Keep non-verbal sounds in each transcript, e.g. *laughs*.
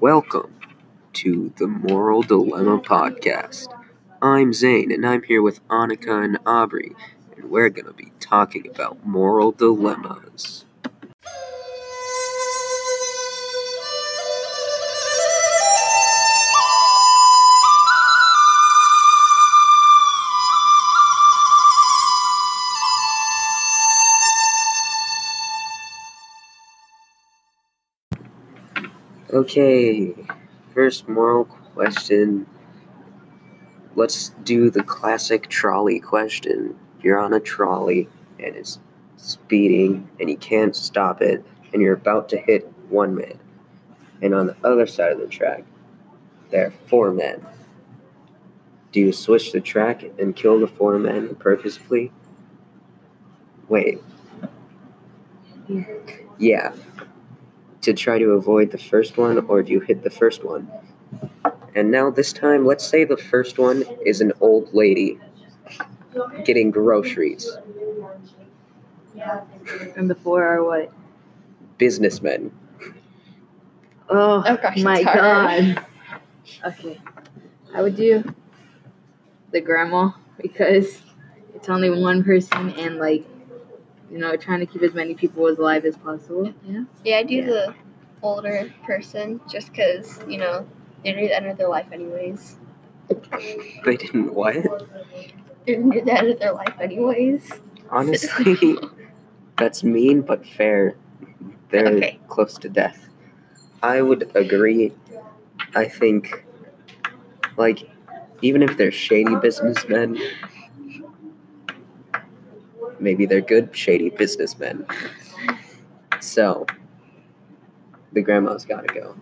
Welcome to the Moral Dilemma Podcast. I'm Zane, and I'm here with Annika and Aubrey, and we're going to be talking about moral dilemmas. Okay, first moral question. Let's do the classic trolley question. You're on a trolley and it's speeding and you can't stop it and you're about to hit one man. And on the other side of the track, there are four men. Do you switch the track and kill the four men purposefully? Wait. Yeah. To try to avoid the first one, or do you hit the first one? And now, this time, let's say the first one is an old lady getting groceries. And before are what? Businessmen. Oh, Oh gosh, my hard. god. *laughs* Okay. I would do the grandma because it's only one person and like you know, trying to keep as many people as alive as possible. Yeah. Yeah, I do Yeah. the older person just because, you know, they near the end of their life anyways. They didn't what? They're near the end of their life anyways. Honestly, *laughs* that's mean but fair. They're Okay. close to death. I would agree. I think, like, even if they're shady businessmen, maybe they're good shady businessmen. So, the grandma's gotta go.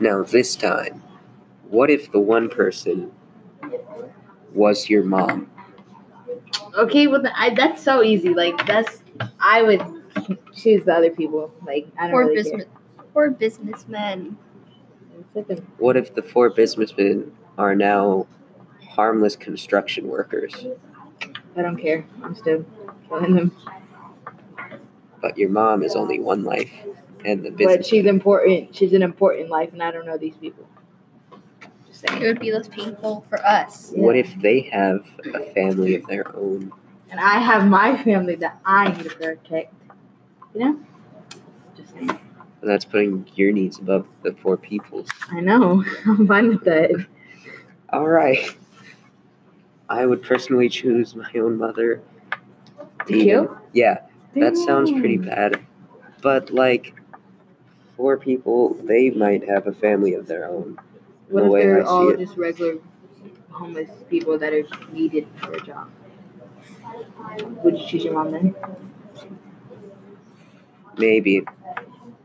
Now, this time, what if the one person was your mom? Okay, well I, that's so easy. Like that's I would *laughs* choose the other people. Like I don't Poor really business poor businessmen. care. It's like a- What if the four businessmen are now harmless construction workers, I don't care. I'm still killing them. but your mom is only one life and the business. But she's important. She's an important life, and I don't know these people. It would be less painful for us. What if they have a family of their own? And I have my family that I need to protect. You know? Just saying. That's putting your needs above the four people's. I know. *laughs* I'm fine with that. All right. I would personally choose my own mother. To kill? Yeah, that sounds pretty bad. But like, four people, they might have a family of their own. What the if they're all it. just regular homeless people that are needed for a job? Would you choose your mom then? Maybe,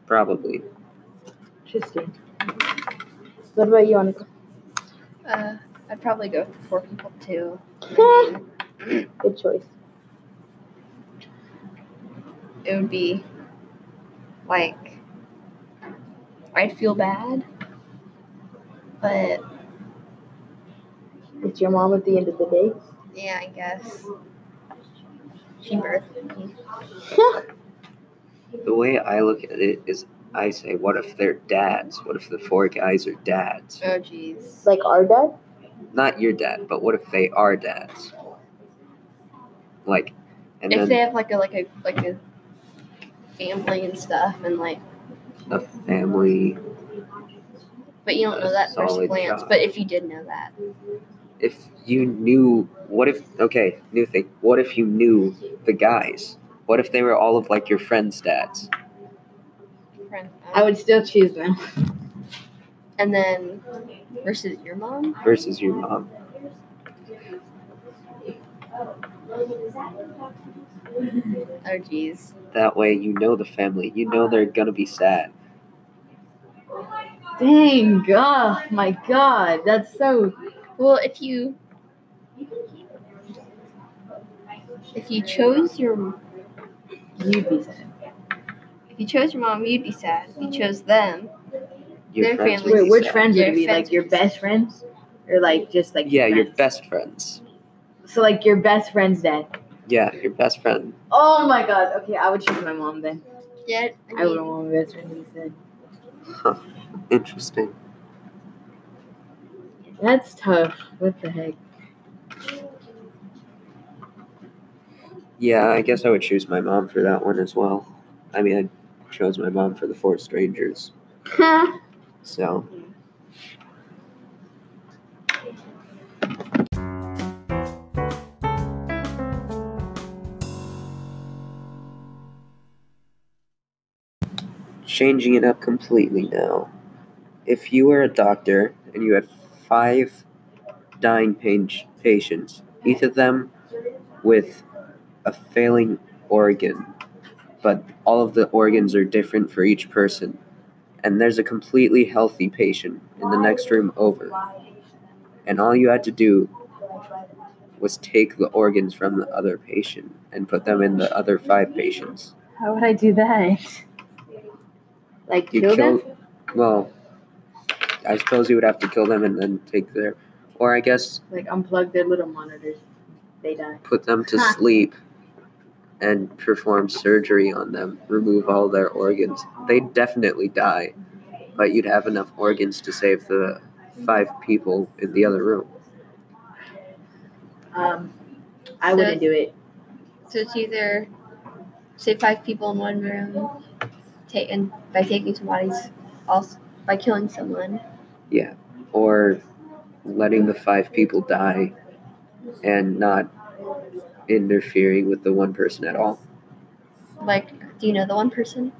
probably. Interesting. What about you, Annika? Uh, I'd probably go with the four people too. *laughs* Good choice. It would be like I'd feel bad, but It's your mom at the end of the day. yeah, I guess she birthed me. *laughs* The way I look at it is, I say, what if they're dads? What if the four guys are dads? Oh jeez. like our dad? Not your dad, but what if they are dads? Like, and if then they have like a like a like a family and stuff and like a family. but you don't know that first solid glance job. but if you did know that If you knew, what if? Okay, new thing. What if you knew the guys? What if they were all of like your friends' dads? friend I would still choose them. and then versus your mom versus your mom. oh jeez That way, you know the family. You know they're gonna be sad. Dang, oh my god, that's so. well if you if you chose your You'd be sad. if you chose your mom you'd be sad if you chose them Your Their friends family- would Wait, be which sad. friends would Your it be? friends Like your would be sad. best friends? or like just like Yeah, your friends? best friends. So like your best friend's dead. Yeah, your best friend. Oh my god. Okay, I would choose my mom then. Yeah, I wouldn't want my best friend to be dead. Huh. Interesting. That's tough. What the heck? Yeah, I guess I would choose my mom for that one as well. I mean, I chose my mom for the Four Strangers. *laughs* So, changing it up completely now. If you were a doctor and you had five dying pa- patients, each of them with a failing organ, but all of the organs are different for each person, and there's a completely healthy patient in the next room over, and all you had to do was take the organs from the other patient and put them in the other five patients. How would I do that? Like You kill them? well, I suppose you would have to kill them and then take their, or I guess Like unplug their little monitors. They die. put them to *laughs* sleep and perform surgery on them, remove all their organs. They'd definitely die, but you'd have enough organs to save the five people in the other room. Um, I So- wouldn't do it. So it's either say five people in one room, take and by taking somebody's also by killing someone. Yeah, or letting the five people die and not interfering with the one person at all. Like, do you know the one person?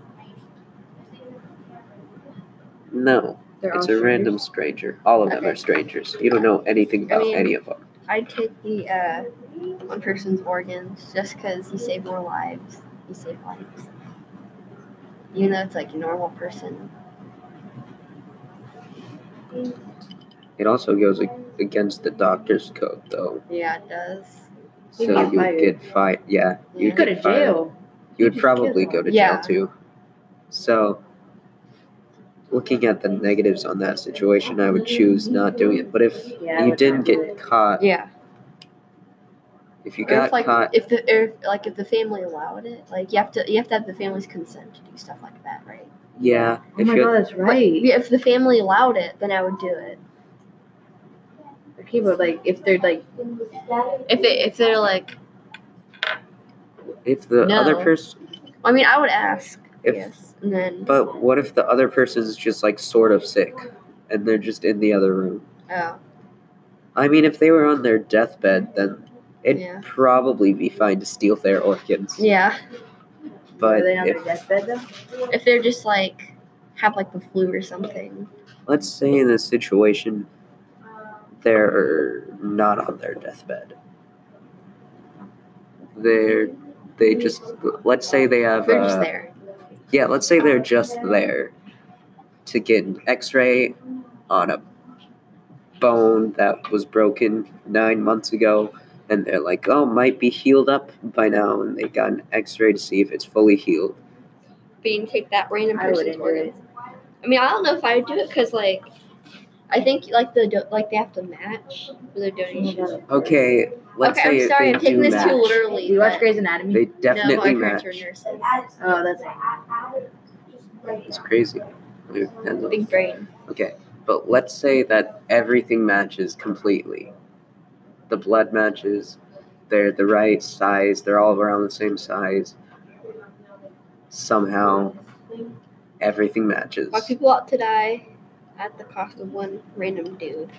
No, They're it's all a random stranger. All of them Okay. are strangers. You don't know anything I about mean- any of them. I'd take the uh, one person's organs just because you save more lives. You save lives. Even though it's like a normal person. It also goes against the doctor's code, though. Yeah, it does. You'd So you would fired. get fired. Yeah, Yeah. you'd Go to fired. jail. You would probably go to Yeah. jail too. So, looking at the negatives on that situation, I would choose not doing it. But if Yeah, you didn't get it. caught, Yeah. if you Or got if like caught, if the if like if the family allowed it, like you have to you have to have the family's consent to do stuff like that, right? yeah, Oh if my god, that's But right. if the family allowed it, then I would do it. But like if they're like If it if they're like, if the other person, I mean, I would ask. If- yes, and then but what if the other person is just like sort of sick, and they're just in the other room? oh I mean, if they were on their deathbed, then it'd Yeah. probably be fine to steal their organs. yeah, But are they on if their deathbed though? if they're just like have like the flu or something. let's say in this situation they're not on their deathbed they're they just let's say they have They're just uh, there. yeah let's say they're just there to get an x-ray on a bone that was broken nine months ago and they're like oh might be healed up by now and they got an x-ray to see if it's fully healed Being take that random I person's wouldn't do it. organs. I mean, I don't know if I would do it because like, I think like the do- like they have to match for their oh donations. okay let's okay, say I'm sorry, they I'm taking do this match. too literally. Do you watch Grey's Anatomy? they no, definitely my parents match are nurses. oh, that's it's crazy Big brain. Okay, but let's say that everything matches completely. The blood matches, they're the right size, they're all around the same size. Somehow, everything matches. Are people out to die at the cost of one random dude?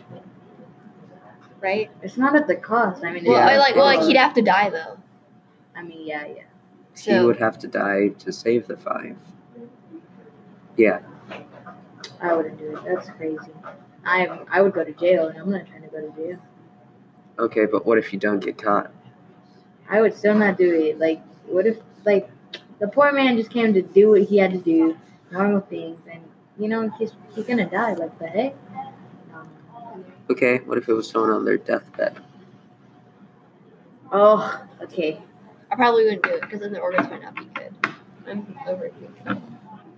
Right? It's not at the cost. I mean, Well, Yeah, I like well, like he'd have to die though. I mean, yeah, yeah. He would have to die to save the five. Yeah, I wouldn't do it. That's crazy. I I would go to jail, and I'm not trying to go to jail. okay, but what if you don't get caught? I would still not do it. Like, what if like the poor man just came to do what he had to do, normal things, and you know he's he's gonna die. Like the heck? Okay, what if it was someone on their deathbed? Oh, okay. I probably wouldn't do it because then the organs might not be good. I'm over it.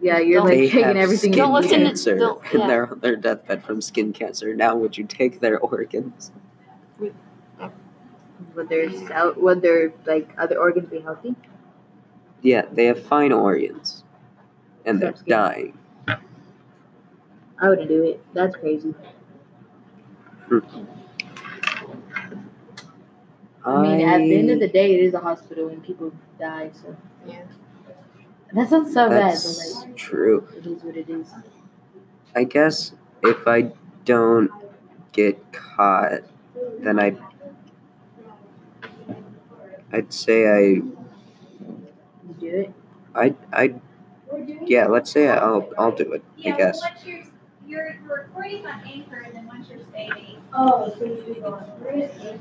Yeah, you're Don't- like taking everything. skin Don't listen to- cancer don't- and yeah. they're on their deathbed from skin cancer. Now, would you take their organs? Would their cell, would their like other organs be healthy? Yeah, they have fine organs, and they're skin. dying. I wouldn't do it. That's crazy. I mean, at the end of the day, it is a hospital and people die. So Yeah. that sounds so bad, that's but true. it is what it is. I guess if I don't get caught, then I I'd say I You do it. I I yeah, let's say I'll I'll do it. I Yeah, guess. Well, once you're, you're recording on Anchor, and then once you're saving, Oh, so you go on. Where is it?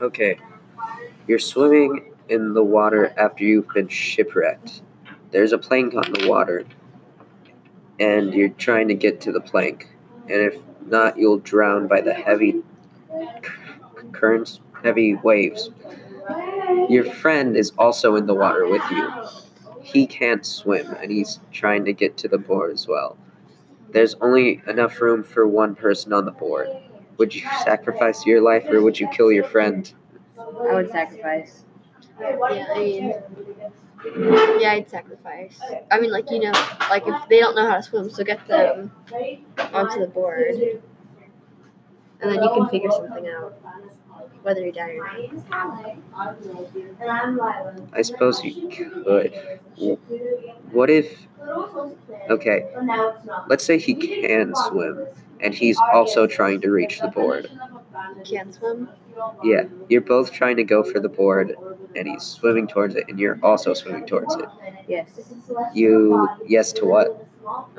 Okay. You're swimming in the water after you've been shipwrecked. There's a plank on the water, and you're trying to get to the plank. And if not, you'll drown by the heavy c- currents, heavy waves. Your friend is also in the water with you. He can't swim, and he's trying to get to the board as well. There's only enough room for one person on the board. Would you sacrifice your life, or would you kill your friend? I would sacrifice. Yeah, I mean, yeah, I'd sacrifice. I mean, like you know, like if they don't know how to swim, so get them onto the board, and then you can figure something out, whether you die or not. I suppose you could. What if, okay, let's say he can swim, and he's also trying to reach the board. Can't swim. Yeah, you're both trying to go for the board, and he's swimming towards it, and you're also swimming towards it. Yes. You, yes to what?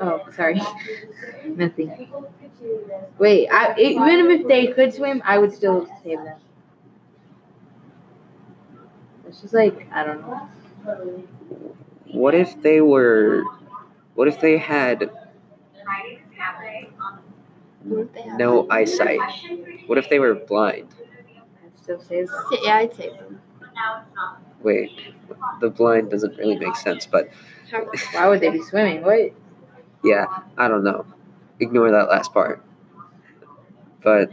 Oh, sorry. *laughs* Nothing. Wait, I, even if they could swim, I would still save them. It's just like I don't know. What if they were, what if they had What if they have? No eyesight? What if they were blind? I'd still. Yeah, I'd save them. Wait, the blind doesn't really make sense, but Why would they be swimming? What? yeah, I don't know. Ignore that last part. But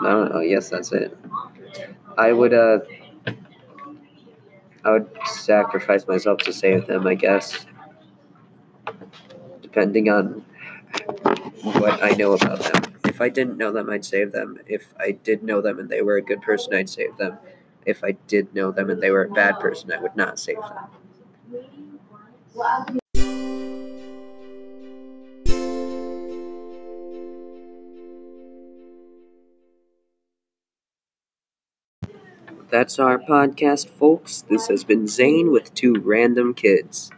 I don't know. Yes, that's it. I would uh I would sacrifice myself to save them, I guess. Depending on what I know about them. If I didn't know them, I'd save them. If I did know them and they were a good person, I'd save them. If I did know them and they were a bad person, I would not save them. That's our podcast, folks. This has been Zane with two random kids.